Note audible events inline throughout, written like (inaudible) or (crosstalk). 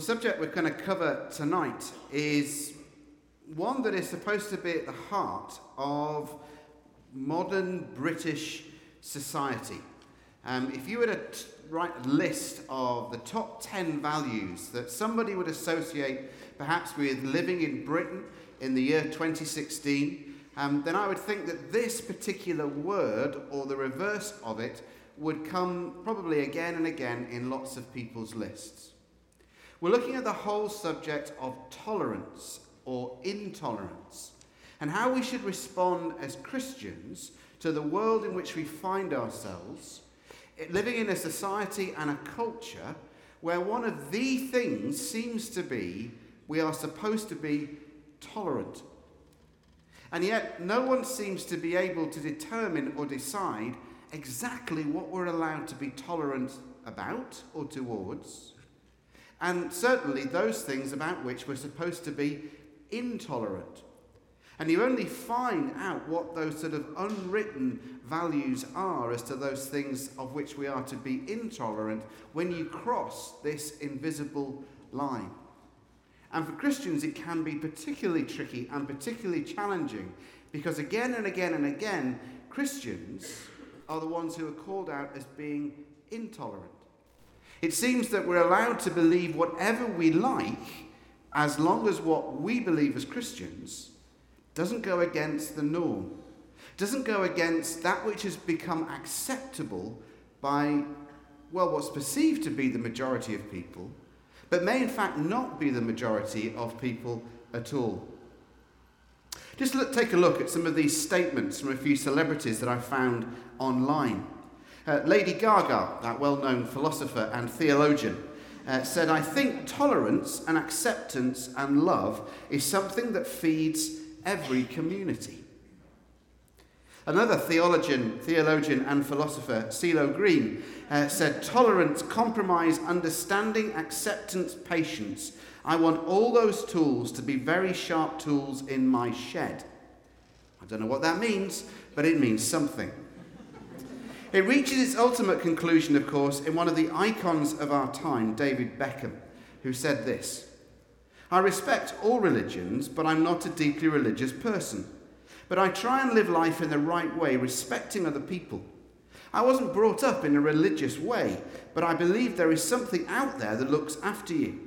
The subject we're going to cover tonight is one that is supposed to be at the heart of modern British society. Um, if you were to t- write a list of the top 10 values that somebody would associate perhaps with living in Britain in the year 2016, um, then I would think that this particular word or the reverse of it would come probably again and again in lots of people's lists. We're looking at the whole subject of tolerance or intolerance and how we should respond as Christians to the world in which we find ourselves, living in a society and a culture where one of the things seems to be we are supposed to be tolerant. And yet, no one seems to be able to determine or decide exactly what we're allowed to be tolerant about or towards and certainly those things about which we're supposed to be intolerant. And you only find out what those sort of unwritten values are as to those things of which we are to be intolerant when you cross this invisible line. And for Christians, it can be particularly tricky and particularly challenging because again and again and again, Christians are the ones who are called out as being intolerant. It seems that we're allowed to believe whatever we like as long as what we believe as Christians doesn't go against the norm, doesn't go against that which has become acceptable by, well, what's perceived to be the majority of people, but may in fact not be the majority of people at all. Just look, take a look at some of these statements from a few celebrities that I found online. Uh, Lady Gaga, that well known philosopher and theologian, uh, said, I think tolerance and acceptance and love is something that feeds every community. Another theologian, theologian and philosopher, CeeLo Green, uh, said, Tolerance, compromise, understanding, acceptance, patience. I want all those tools to be very sharp tools in my shed. I don't know what that means, but it means something. It reaches its ultimate conclusion, of course, in one of the icons of our time, David Beckham, who said this I respect all religions, but I'm not a deeply religious person. But I try and live life in the right way, respecting other people. I wasn't brought up in a religious way, but I believe there is something out there that looks after you.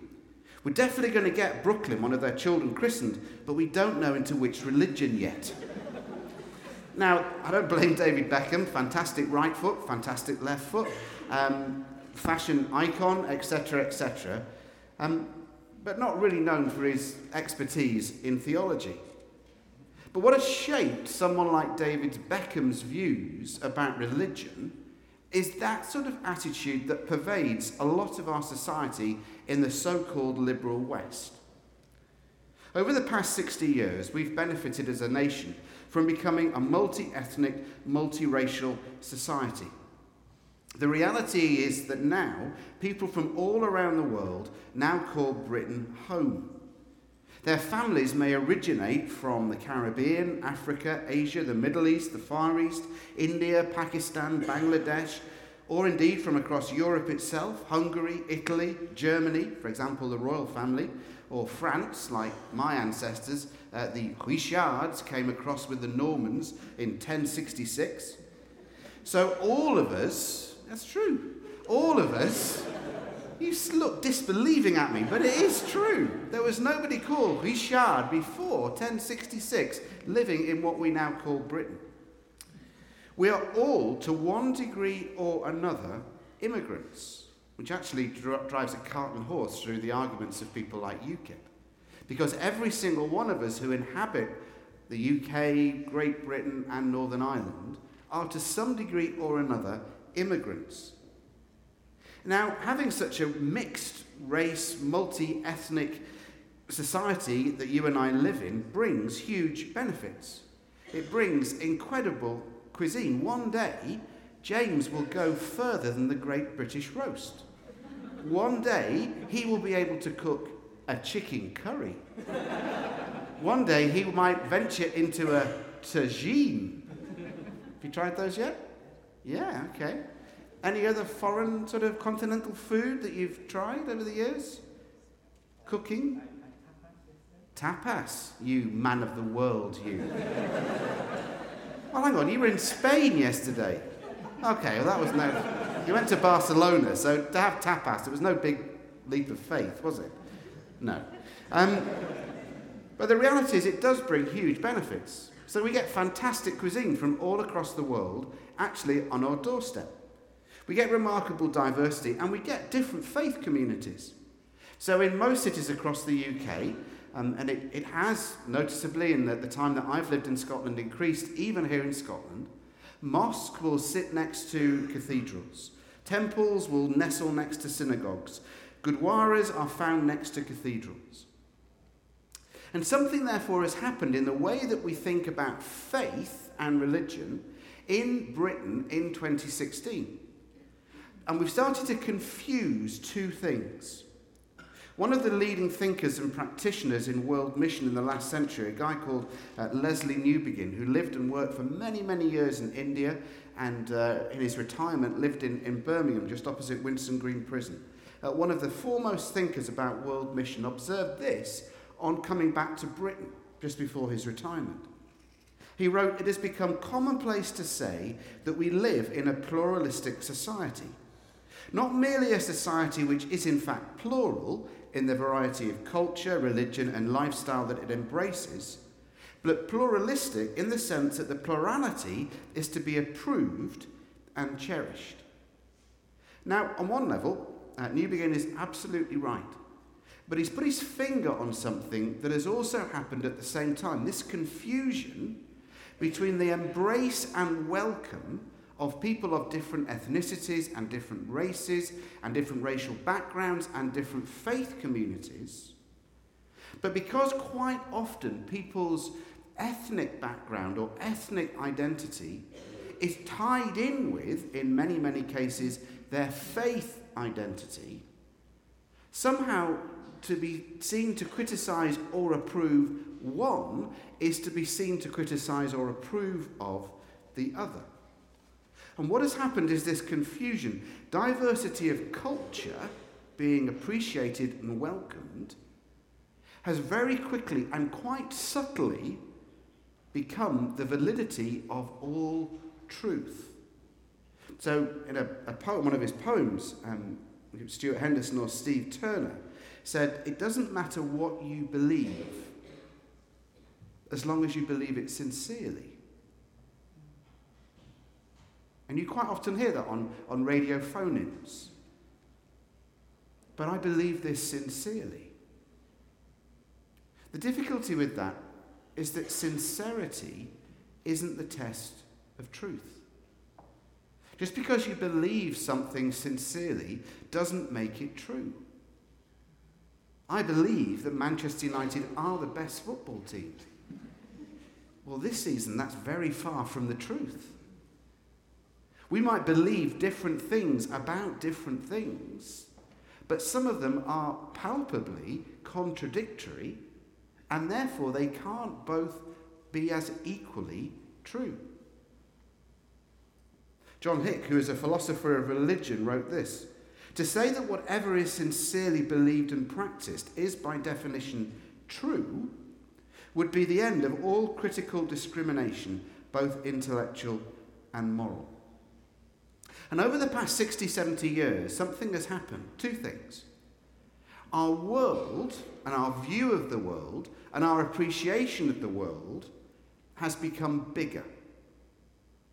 We're definitely going to get Brooklyn, one of their children, christened, but we don't know into which religion yet. Now, I don't blame David Beckham, fantastic right foot, fantastic left foot, um, fashion icon, etc., etc., um, but not really known for his expertise in theology. But what has shaped someone like David Beckham's views about religion is that sort of attitude that pervades a lot of our society in the so called liberal West. Over the past 60 years, we've benefited as a nation from becoming a multi ethnic, multiracial society. The reality is that now people from all around the world now call Britain home. Their families may originate from the Caribbean, Africa, Asia, the Middle East, the Far East, India, Pakistan, Bangladesh, or indeed from across Europe itself, Hungary, Italy, Germany, for example, the royal family, or France, like my ancestors, uh, the Richards came across with the Normans in 1066. So all of us, that's true, all of us, you look disbelieving at me, but it is true. There was nobody called Richard before 1066 living in what we now call Britain. We are all, to one degree or another, immigrants which actually drives a cart and horse through the arguments of people like UKIP. Because every single one of us who inhabit the UK, Great Britain, and Northern Ireland are to some degree or another immigrants. Now, having such a mixed race, multi ethnic society that you and I live in brings huge benefits. It brings incredible cuisine. One day, James will go further than the great British roast. One day, he will be able to cook a chicken curry. One day, he might venture into a tagine. Have you tried those yet? Yeah, okay. Any other foreign sort of continental food that you've tried over the years? Cooking? Tapas, you man of the world, you. well, hang on, you were in Spain yesterday. Okay, well, that was no. You went to Barcelona, so to have tapas, it was no big leap of faith, was it? No. Um, but the reality is, it does bring huge benefits. So we get fantastic cuisine from all across the world actually on our doorstep. We get remarkable diversity and we get different faith communities. So in most cities across the UK, um, and it, it has noticeably in the, the time that I've lived in Scotland increased, even here in Scotland, mosques will sit next to cathedrals. Temples will nestle next to synagogues. Gurdwaras are found next to cathedrals. And something, therefore, has happened in the way that we think about faith and religion in Britain in 2016. And we've started to confuse two things. One of the leading thinkers and practitioners in world mission in the last century, a guy called uh, Lesslie Newbigin, who lived and worked for many, many years in India and uh, in his retirement lived in, in Birmingham, just opposite Winson Green Prison. Uh, one of the foremost thinkers about world mission observed this on coming back to Britain just before his retirement. He wrote, It has become commonplace to say that we live in a pluralistic society. Not merely a society which is in fact plural in the variety of culture, religion, and lifestyle that it embraces, but pluralistic in the sense that the plurality is to be approved and cherished. Now, on one level, uh, Newbigin is absolutely right. But he's put his finger on something that has also happened at the same time this confusion between the embrace and welcome of people of different ethnicities and different races and different racial backgrounds and different faith communities. But because quite often people's ethnic background or ethnic identity is tied in with, in many, many cases, their faith identity, somehow to be seen to criticize or approve one is to be seen to criticize or approve of the other. And what has happened is this confusion. Diversity of culture being appreciated and welcomed has very quickly and quite subtly become the validity of all truth. So, in a, a poem, one of his poems, um, Stuart Henderson or Steve Turner said, It doesn't matter what you believe as long as you believe it sincerely. And you quite often hear that on, on radio phone ins. But I believe this sincerely. The difficulty with that is that sincerity isn't the test of truth. Just because you believe something sincerely doesn't make it true. I believe that Manchester United are the best football team. Well, this season, that's very far from the truth. We might believe different things about different things, but some of them are palpably contradictory, and therefore they can't both be as equally true. John Hick, who is a philosopher of religion, wrote this to say that whatever is sincerely believed and practiced is, by definition, true would be the end of all critical discrimination, both intellectual and moral. And over the past 60, 70 years, something has happened. Two things. Our world and our view of the world and our appreciation of the world has become bigger,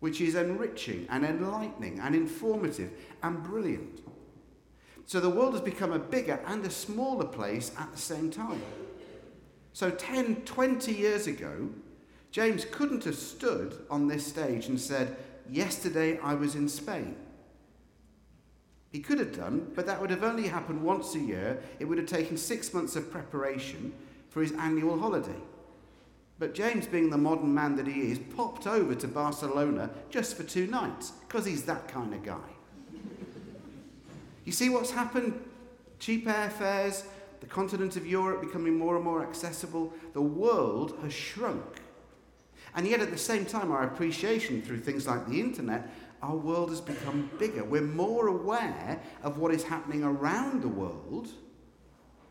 which is enriching and enlightening and informative and brilliant. So the world has become a bigger and a smaller place at the same time. So 10, 20 years ago, James couldn't have stood on this stage and said, Yesterday I was in Spain. He could have done, but that would have only happened once a year. It would have taken six months of preparation for his annual holiday. But James, being the modern man that he is, popped over to Barcelona just for two nights because he's that kind of guy. You see what's happened? Cheap airfares, the continent of Europe becoming more and more accessible. The world has shrunk. And yet, at the same time, our appreciation through things like the internet, our world has become bigger. We're more aware of what is happening around the world,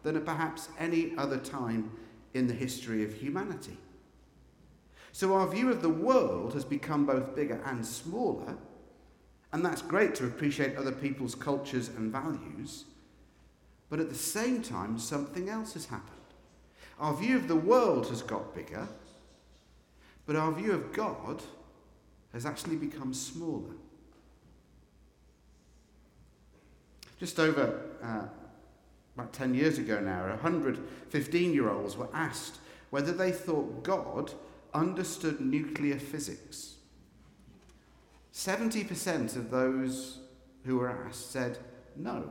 than at perhaps any other time in the history of humanity. So our view of the world has become both bigger and smaller, and that's great to appreciate other people's cultures and values. But at the same time, something else has happened. Our view of the world has got bigger, but our view of God has actually become smaller. Just over uh, about 10 years ago now, 100 15 year olds were asked whether they thought God understood nuclear physics. 70% of those who were asked said no.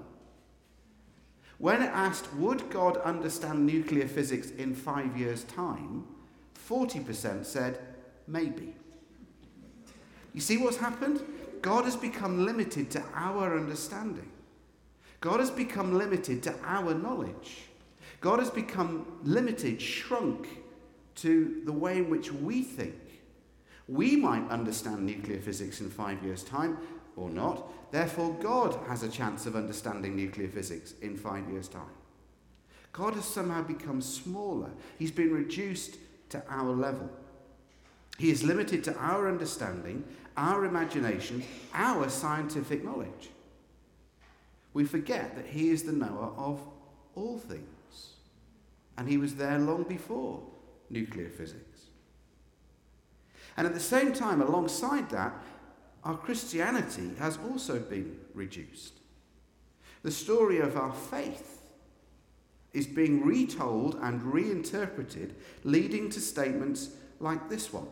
When asked, would God understand nuclear physics in five years' time, 40% said maybe. You see what's happened? God has become limited to our understanding. God has become limited to our knowledge. God has become limited, shrunk to the way in which we think. We might understand nuclear physics in five years' time or not. Therefore, God has a chance of understanding nuclear physics in five years' time. God has somehow become smaller. He's been reduced to our level. He is limited to our understanding, our imagination, our scientific knowledge. We forget that He is the knower of all things. And He was there long before nuclear physics. And at the same time, alongside that, our Christianity has also been reduced. The story of our faith is being retold and reinterpreted, leading to statements like this one.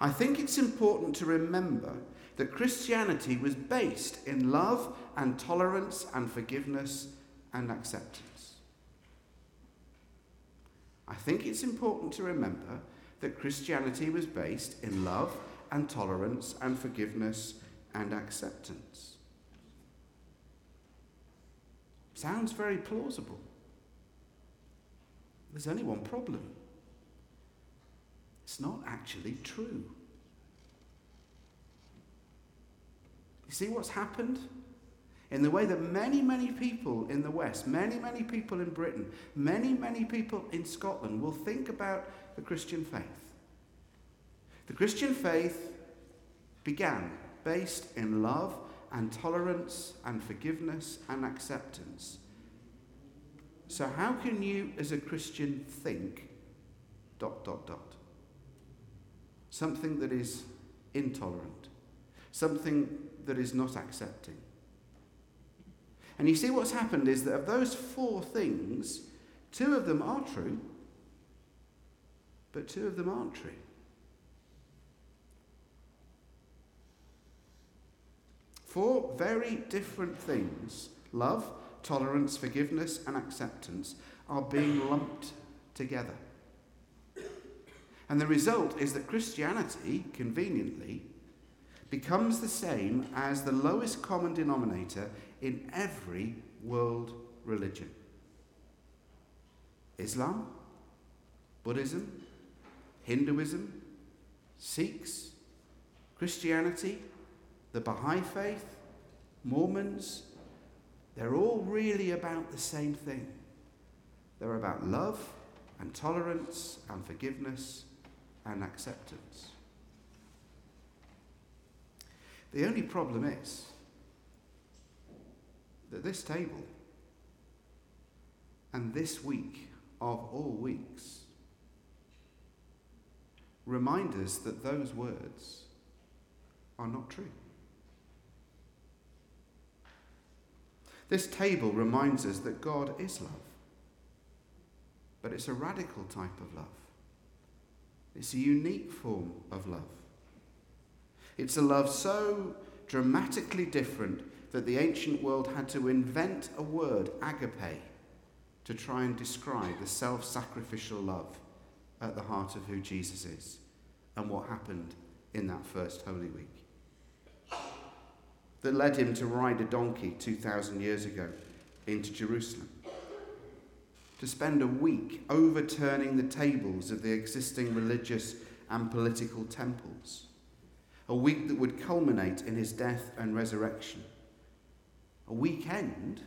I think it's important to remember that Christianity was based in love and tolerance and forgiveness and acceptance. I think it's important to remember that Christianity was based in love and tolerance and forgiveness and acceptance. Sounds very plausible. There's only one problem it's not actually true. You see what's happened? In the way that many, many people in the West, many, many people in Britain, many, many people in Scotland will think about the Christian faith. The Christian faith began based in love and tolerance and forgiveness and acceptance. So, how can you, as a Christian, think dot, dot, dot? Something that is intolerant, something that is not accepting. And you see, what's happened is that of those four things, two of them are true, but two of them aren't true. Four very different things love, tolerance, forgiveness, and acceptance are being lumped together. And the result is that Christianity, conveniently, becomes the same as the lowest common denominator in every world religion Islam, Buddhism, Hinduism, Sikhs, Christianity, the Baha'i faith, Mormons, they're all really about the same thing. They're about love and tolerance and forgiveness and acceptance. The only problem is that this table and this week of all weeks remind us that those words are not true. This table reminds us that God is love, but it's a radical type of love. It's a unique form of love. It's a love so dramatically different that the ancient world had to invent a word, agape, to try and describe the self sacrificial love at the heart of who Jesus is and what happened in that first Holy Week. That led him to ride a donkey 2,000 years ago into Jerusalem. To spend a week overturning the tables of the existing religious and political temples a week that would culminate in his death and resurrection, a weekend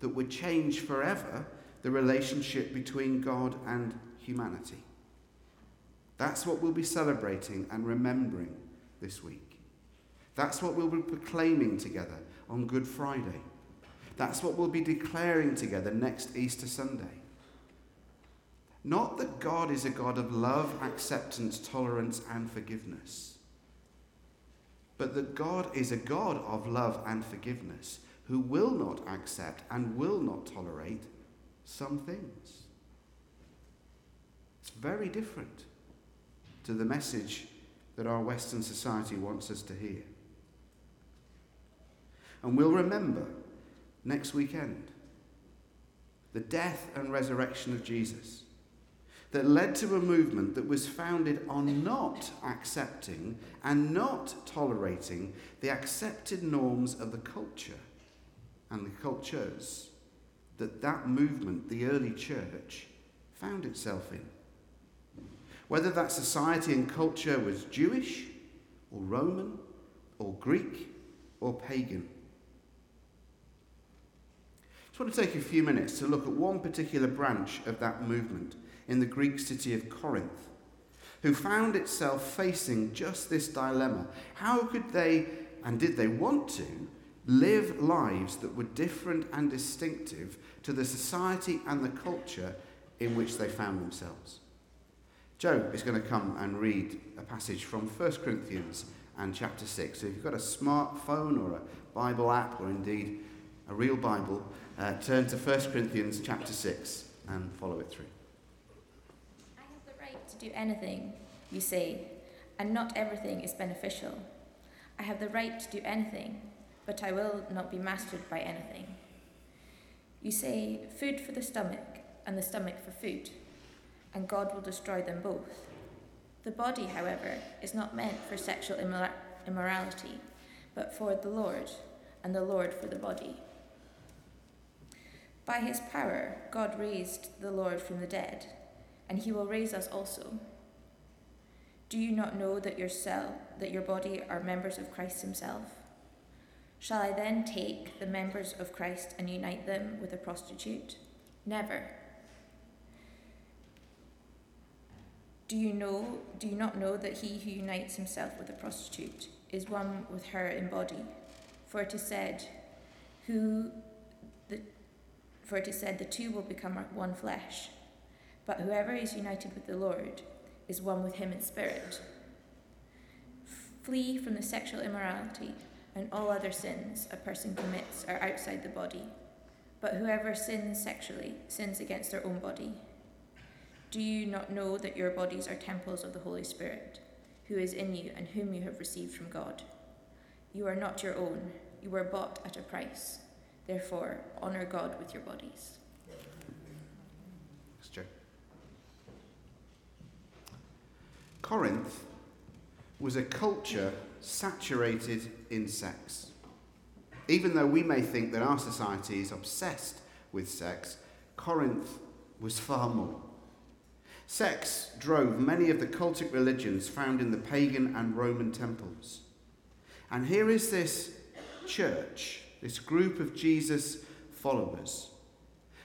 that would change forever the relationship between God and humanity. That's what we'll be celebrating and remembering this week. That's what we'll be proclaiming together on Good Friday. That's what we'll be declaring together next Easter Sunday. Not that God is a God of love, acceptance, tolerance, and forgiveness, but that God is a God of love and forgiveness who will not accept and will not tolerate some things. It's very different to the message that our Western society wants us to hear. And we'll remember next weekend the death and resurrection of Jesus that led to a movement that was founded on not accepting and not tolerating the accepted norms of the culture and the cultures that that movement, the early church, found itself in. Whether that society and culture was Jewish or Roman or Greek or pagan. I just want to take a few minutes to look at one particular branch of that movement in the Greek city of Corinth, who found itself facing just this dilemma. How could they, and did they want to, live lives that were different and distinctive to the society and the culture in which they found themselves? Joe is going to come and read a passage from 1 Corinthians and chapter 6. So if you've got a smartphone or a Bible app or indeed a real Bible, uh, turn to 1 Corinthians chapter 6 and follow it through do anything, you say, and not everything is beneficial. I have the right to do anything, but I will not be mastered by anything. You say, food for the stomach, and the stomach for food, and God will destroy them both. The body, however, is not meant for sexual immor- immorality, but for the Lord, and the Lord for the body. By his power, God raised the Lord from the dead and he will raise us also. Do you not know that your cell, that your body are members of Christ himself? Shall I then take the members of Christ and unite them with a prostitute? Never. Do you know do you not know that he who unites himself with a prostitute is one with her in body? For it is said, who the for it is said the two will become one flesh. But whoever is united with the Lord is one with him in spirit. Flee from the sexual immorality and all other sins a person commits are outside the body. But whoever sins sexually sins against their own body. Do you not know that your bodies are temples of the Holy Spirit, who is in you and whom you have received from God? You are not your own, you were bought at a price. Therefore, honour God with your bodies. Corinth was a culture saturated in sex. Even though we may think that our society is obsessed with sex, Corinth was far more. Sex drove many of the cultic religions found in the pagan and Roman temples. And here is this church, this group of Jesus followers,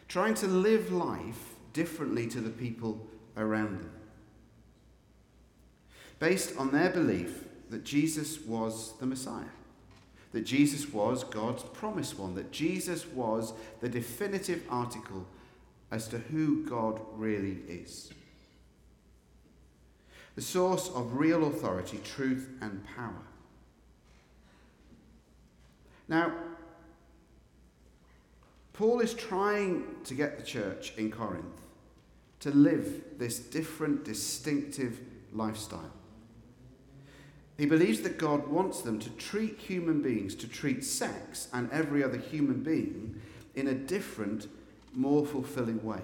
trying to live life differently to the people around them based on their belief that Jesus was the Messiah, that Jesus was God's promised one, that Jesus was the definitive article as to who God really is. The source of real authority, truth, and power. Now, Paul is trying to get the church in Corinth to live this different, distinctive lifestyle. He believes that God wants them to treat human beings, to treat sex and every other human being in a different, more fulfilling way.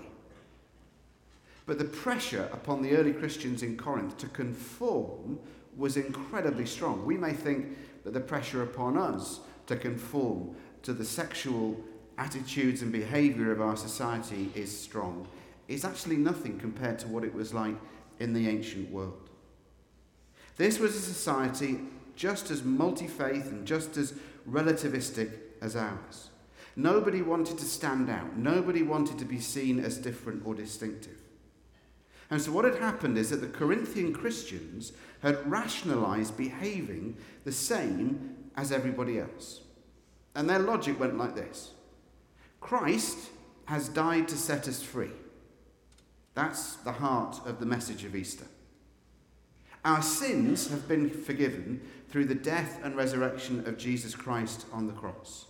But the pressure upon the early Christians in Corinth to conform was incredibly strong. We may think that the pressure upon us to conform to the sexual attitudes and behavior of our society is strong. It's actually nothing compared to what it was like in the ancient world. This was a society just as multi faith and just as relativistic as ours. Nobody wanted to stand out. Nobody wanted to be seen as different or distinctive. And so, what had happened is that the Corinthian Christians had rationalized behaving the same as everybody else. And their logic went like this Christ has died to set us free. That's the heart of the message of Easter. Our sins have been forgiven through the death and resurrection of Jesus Christ on the cross.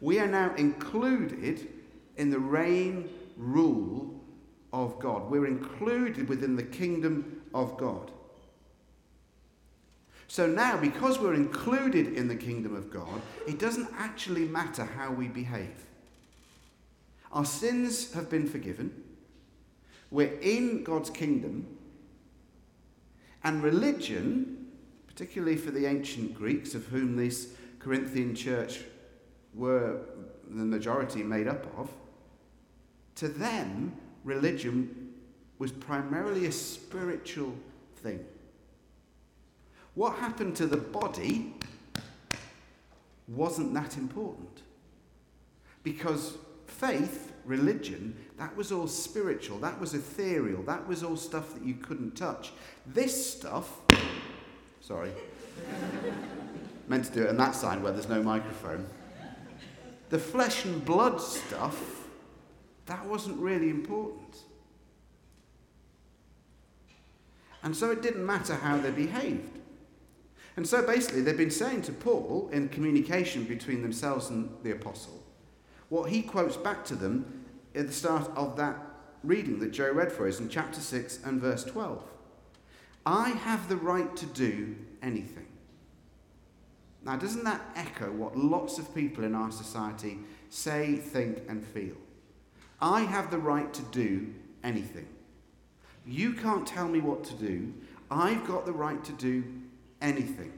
We are now included in the reign, rule of God. We're included within the kingdom of God. So now, because we're included in the kingdom of God, it doesn't actually matter how we behave. Our sins have been forgiven. We're in God's kingdom. And religion, particularly for the ancient Greeks, of whom this Corinthian church were the majority made up of, to them, religion was primarily a spiritual thing. What happened to the body wasn't that important. Because faith, religion, that was all spiritual, that was ethereal, that was all stuff that you couldn't touch. This stuff, sorry, (laughs) meant to do it on that side where there's no microphone. The flesh and blood stuff, that wasn't really important. And so it didn't matter how they behaved. And so basically, they've been saying to Paul in communication between themselves and the apostle, what he quotes back to them at the start of that reading that Joe read for us in chapter 6 and verse 12. I have the right to do anything. Now, doesn't that echo what lots of people in our society say, think, and feel? I have the right to do anything. You can't tell me what to do. I've got the right to do anything.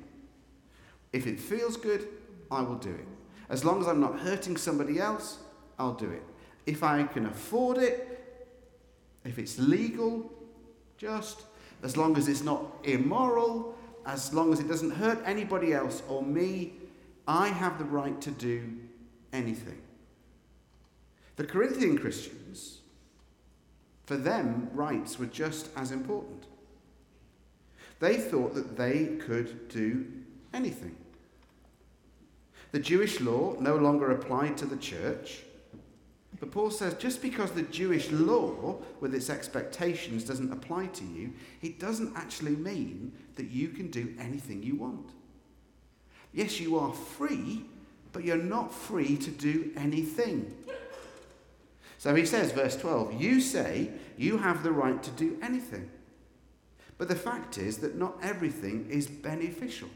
If it feels good, I will do it. As long as I'm not hurting somebody else, I'll do it. If I can afford it, if it's legal, just, as long as it's not immoral, as long as it doesn't hurt anybody else or me, I have the right to do anything. The Corinthian Christians, for them, rights were just as important. They thought that they could do anything. The Jewish law no longer applied to the church. But Paul says just because the Jewish law, with its expectations, doesn't apply to you, it doesn't actually mean that you can do anything you want. Yes, you are free, but you're not free to do anything. So he says, verse 12, you say you have the right to do anything. But the fact is that not everything is beneficial.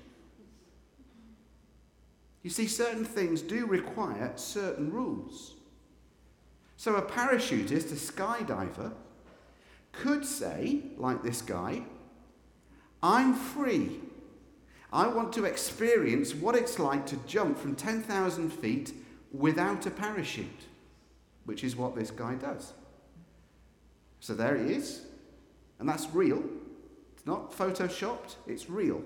You see, certain things do require certain rules. So a parachutist, a skydiver, could say, like this guy, I'm free. I want to experience what it's like to jump from 10,000 feet without a parachute, which is what this guy does. So there he is, and that's real It's not photoshopped, it's real.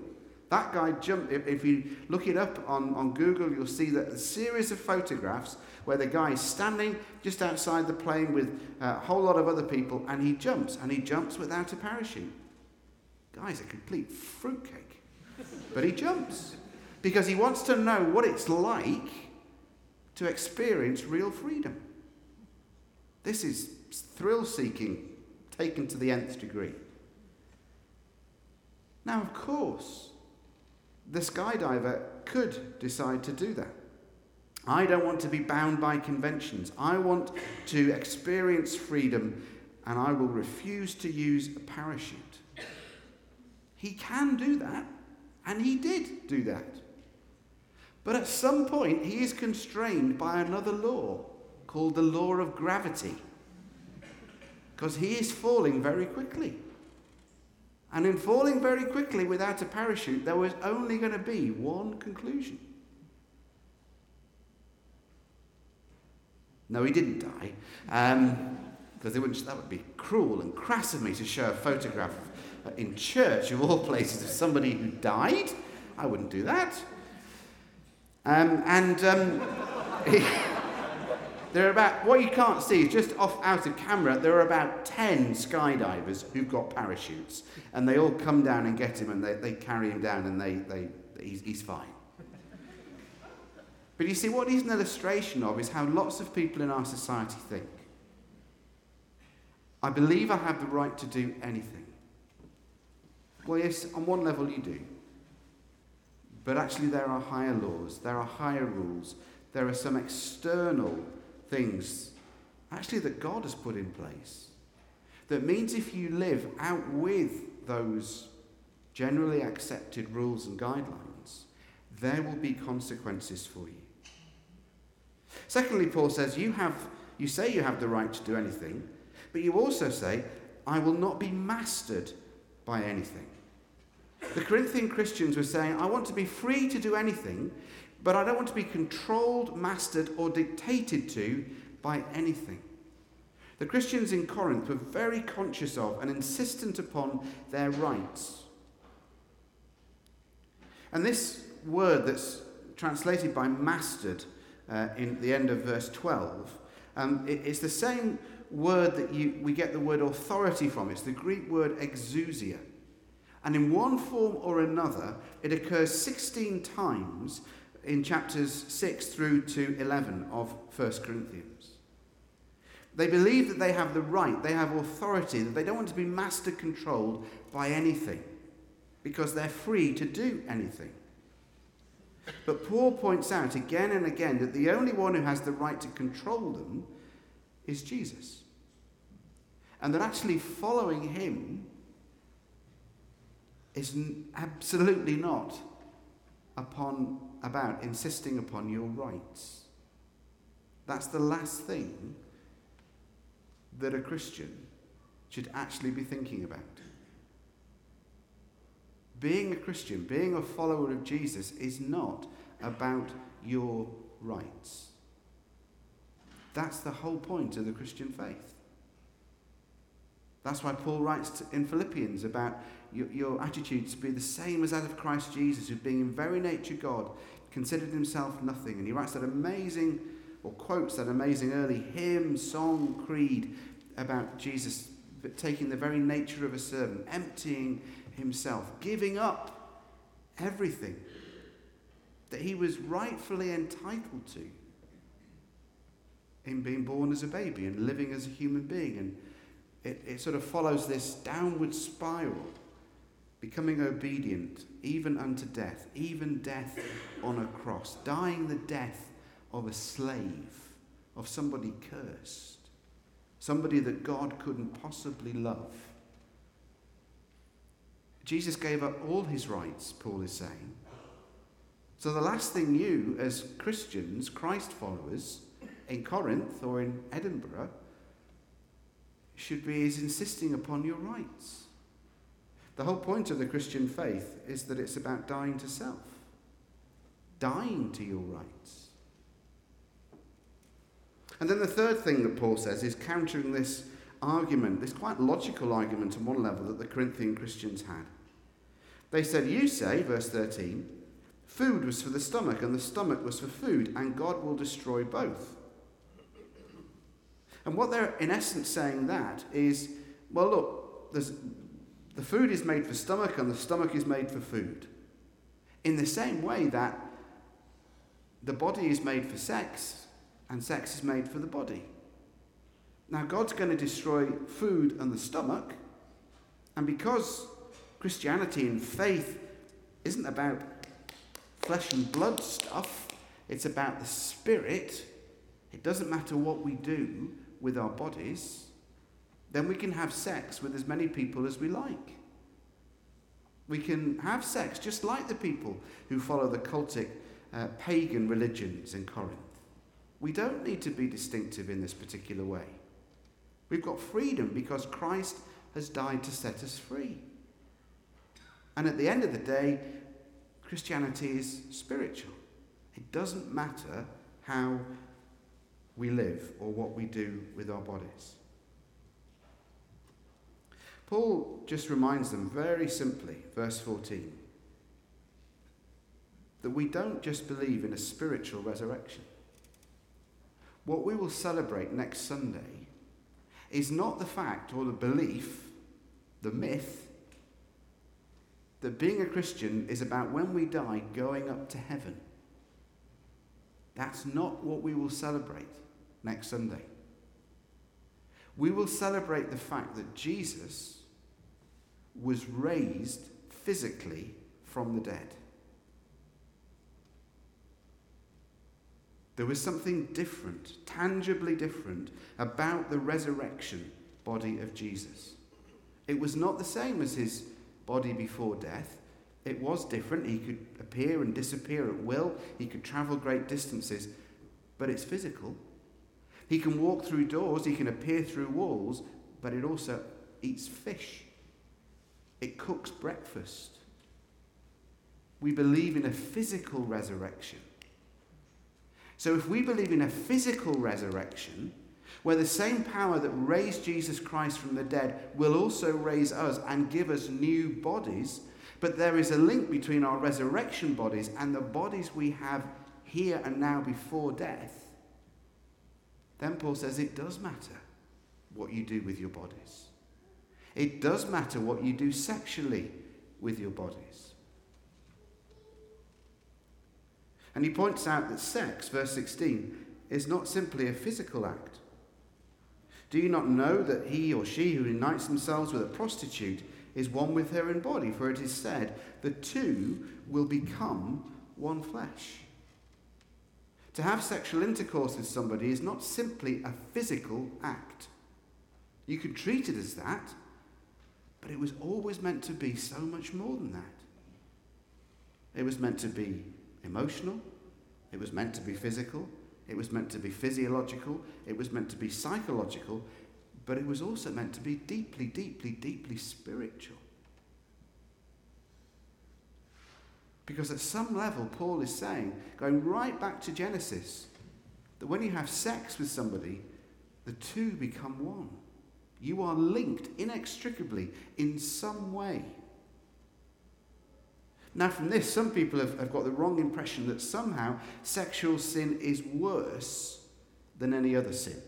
That guy jumped, if, if, you look it up on, on Google, you'll see that a series of photographs where the guy is standing just outside the plane with a whole lot of other people and he jumps, and he jumps without a parachute. Guy's a complete fruitcake. but he jumps because he wants to know what it's like to experience real freedom. This is thrill seeking taken to the nth degree. Now, of course, the skydiver could decide to do that. I don't want to be bound by conventions. I want to experience freedom and I will refuse to use a parachute. He can do that, and he did do that. But at some point, he is constrained by another law called the law of gravity because he is falling very quickly. And in falling very quickly without a parachute, there was only going to be one conclusion. No, he didn't die. Um, because that would be cruel and crass of me to show a photograph in church, of all places, of somebody who died. I wouldn't do that. Um, and um, (laughs) there are about, what you can't see is just off out of camera, there are about 10 skydivers who've got parachutes. And they all come down and get him and they, they carry him down and they, they, he's, he's fine. But you see, what he's an illustration of is how lots of people in our society think. I believe I have the right to do anything. Well, yes, on one level you do. But actually, there are higher laws, there are higher rules, there are some external things, actually, that God has put in place. That means if you live out with those generally accepted rules and guidelines, there will be consequences for you. Secondly, Paul says, you, have, you say you have the right to do anything, but you also say, I will not be mastered by anything. The Corinthian Christians were saying, I want to be free to do anything, but I don't want to be controlled, mastered, or dictated to by anything. The Christians in Corinth were very conscious of and insistent upon their rights. And this word that's translated by mastered uh, in the end of verse 12, um, it, it's the same word that you, we get the word authority from. It's the Greek word exousia. And in one form or another, it occurs 16 times in chapters 6 through to 11 of 1 Corinthians. They believe that they have the right, they have authority, that they don't want to be master controlled by anything because they're free to do anything. But Paul points out again and again that the only one who has the right to control them is Jesus. And that actually following him is absolutely not upon about insisting upon your rights. That's the last thing that a Christian should actually be thinking about. Being a Christian, being a follower of Jesus, is not about your rights. That's the whole point of the Christian faith. That's why Paul writes in Philippians about your, your attitude to be the same as that of Christ Jesus, who being in very nature God, considered himself nothing. And he writes that amazing, or quotes that amazing early hymn, song, creed about Jesus taking the very nature of a servant, emptying himself, giving up everything that he was rightfully entitled to in being born as a baby and living as a human being. And it, it sort of follows this downward spiral becoming obedient even unto death, even death on a cross, dying the death of a slave, of somebody cursed, somebody that God couldn't possibly love. Jesus gave up all his rights, Paul is saying. So the last thing you, as Christians, Christ followers, in Corinth or in Edinburgh, should be is insisting upon your rights. The whole point of the Christian faith is that it's about dying to self, dying to your rights. And then the third thing that Paul says is countering this argument, this quite logical argument on one level that the Corinthian Christians had. They said, You say, verse 13, food was for the stomach and the stomach was for food, and God will destroy both. And what they're in essence saying that is, well, look, the food is made for stomach and the stomach is made for food. In the same way that the body is made for sex and sex is made for the body. Now, God's going to destroy food and the stomach, and because Christianity and faith isn't about flesh and blood stuff, it's about the spirit. It doesn't matter what we do with our bodies then we can have sex with as many people as we like. We can have sex just like the people who follow the cultic uh, pagan religions in Corinth. We don't need to be distinctive in this particular way. We've got freedom because Christ has died to set us free. And at the end of the day, Christianity is spiritual. It doesn't matter how we live or what we do with our bodies. Paul just reminds them very simply, verse 14, that we don't just believe in a spiritual resurrection. what we will celebrate next Sunday is not the fact or the belief, the myth, that being a Christian is about when we die going up to heaven. That's not what we will celebrate next Sunday. We will celebrate the fact that Jesus was raised physically from the dead. There was something different, tangibly different, about the resurrection body of Jesus. It was not the same as his body before death. It was different. He could appear and disappear at will, he could travel great distances, but it's physical. He can walk through doors, he can appear through walls, but it also eats fish. It cooks breakfast. We believe in a physical resurrection. So, if we believe in a physical resurrection, where the same power that raised Jesus Christ from the dead will also raise us and give us new bodies, but there is a link between our resurrection bodies and the bodies we have here and now before death, then Paul says it does matter what you do with your bodies. It does matter what you do sexually with your bodies. And he points out that sex, verse 16, is not simply a physical act. Do you not know that he or she who unites themselves with a prostitute is one with her in body? For it is said, the two will become one flesh. To have sexual intercourse with somebody is not simply a physical act. You could treat it as that, but it was always meant to be so much more than that. It was meant to be emotional, it was meant to be physical, it was meant to be physiological, it was meant to be psychological, but it was also meant to be deeply, deeply, deeply spiritual. Because at some level, Paul is saying, going right back to Genesis, that when you have sex with somebody, the two become one. You are linked inextricably in some way. Now, from this, some people have, have got the wrong impression that somehow sexual sin is worse than any other sin.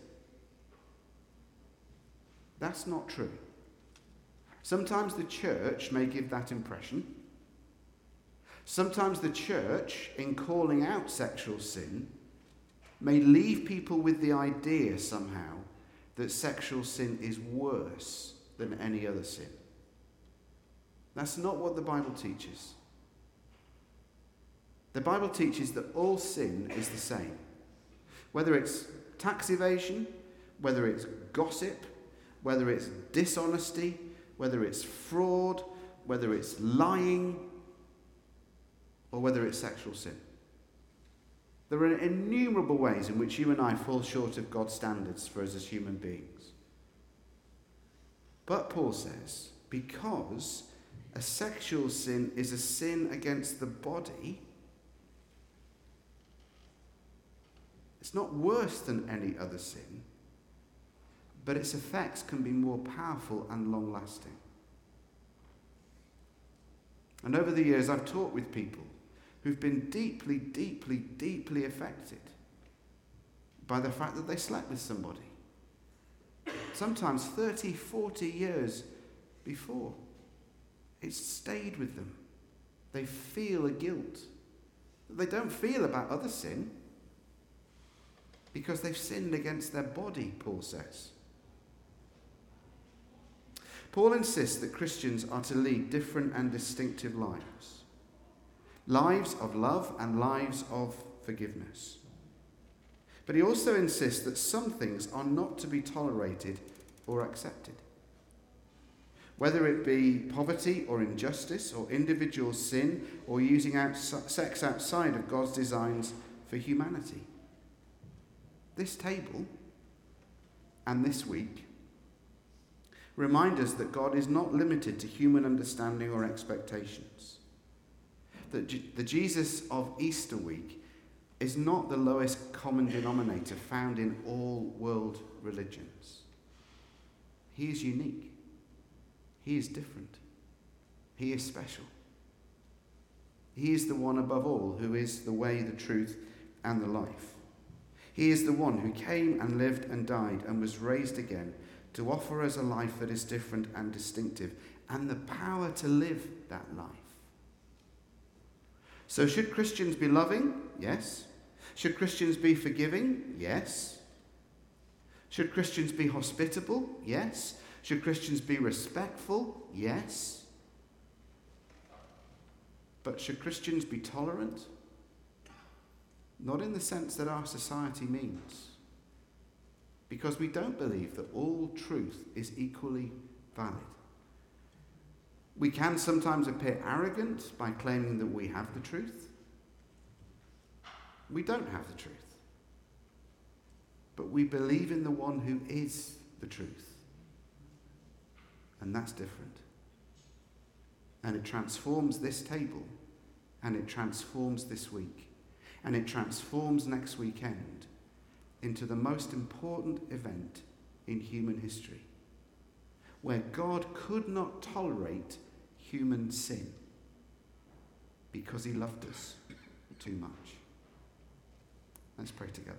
That's not true. Sometimes the church may give that impression. Sometimes the church, in calling out sexual sin, may leave people with the idea somehow that sexual sin is worse than any other sin. That's not what the Bible teaches. The Bible teaches that all sin is the same. Whether it's tax evasion, whether it's gossip, whether it's dishonesty, whether it's fraud, whether it's lying, or whether it's sexual sin. There are innumerable ways in which you and I fall short of God's standards for us as human beings. But Paul says, because a sexual sin is a sin against the body, It's not worse than any other sin, but its effects can be more powerful and long lasting. And over the years, I've talked with people who've been deeply, deeply, deeply affected by the fact that they slept with somebody. Sometimes 30, 40 years before. It's stayed with them. They feel a guilt that they don't feel about other sin because they've sinned against their body, Paul says. Paul insists that Christians are to lead different and distinctive lives lives of love and lives of forgiveness. But he also insists that some things are not to be tolerated or accepted. Whether it be poverty or injustice or individual sin or using out sex outside of God's designs for humanity. This table and this week remind us that God is not limited to human understanding or expectations. That the Jesus of Easter week is not the lowest common denominator found in all world religions. He is unique. He is different. He is special. He is the one above all who is the way, the truth, and the life. He is the one who came and lived and died and was raised again to offer us a life that is different and distinctive and the power to live that life. So, should Christians be loving? Yes. Should Christians be forgiving? Yes. Should Christians be hospitable? Yes. Should Christians be respectful? Yes. But should Christians be tolerant? Not in the sense that our society means. Because we don't believe that all truth is equally valid. We can sometimes appear arrogant by claiming that we have the truth. We don't have the truth. But we believe in the one who is the truth. And that's different. And it transforms this table, and it transforms this week, and it transforms next weekend into the most important event in human history, where God could not tolerate human sin because he loved us too much. Let's pray together.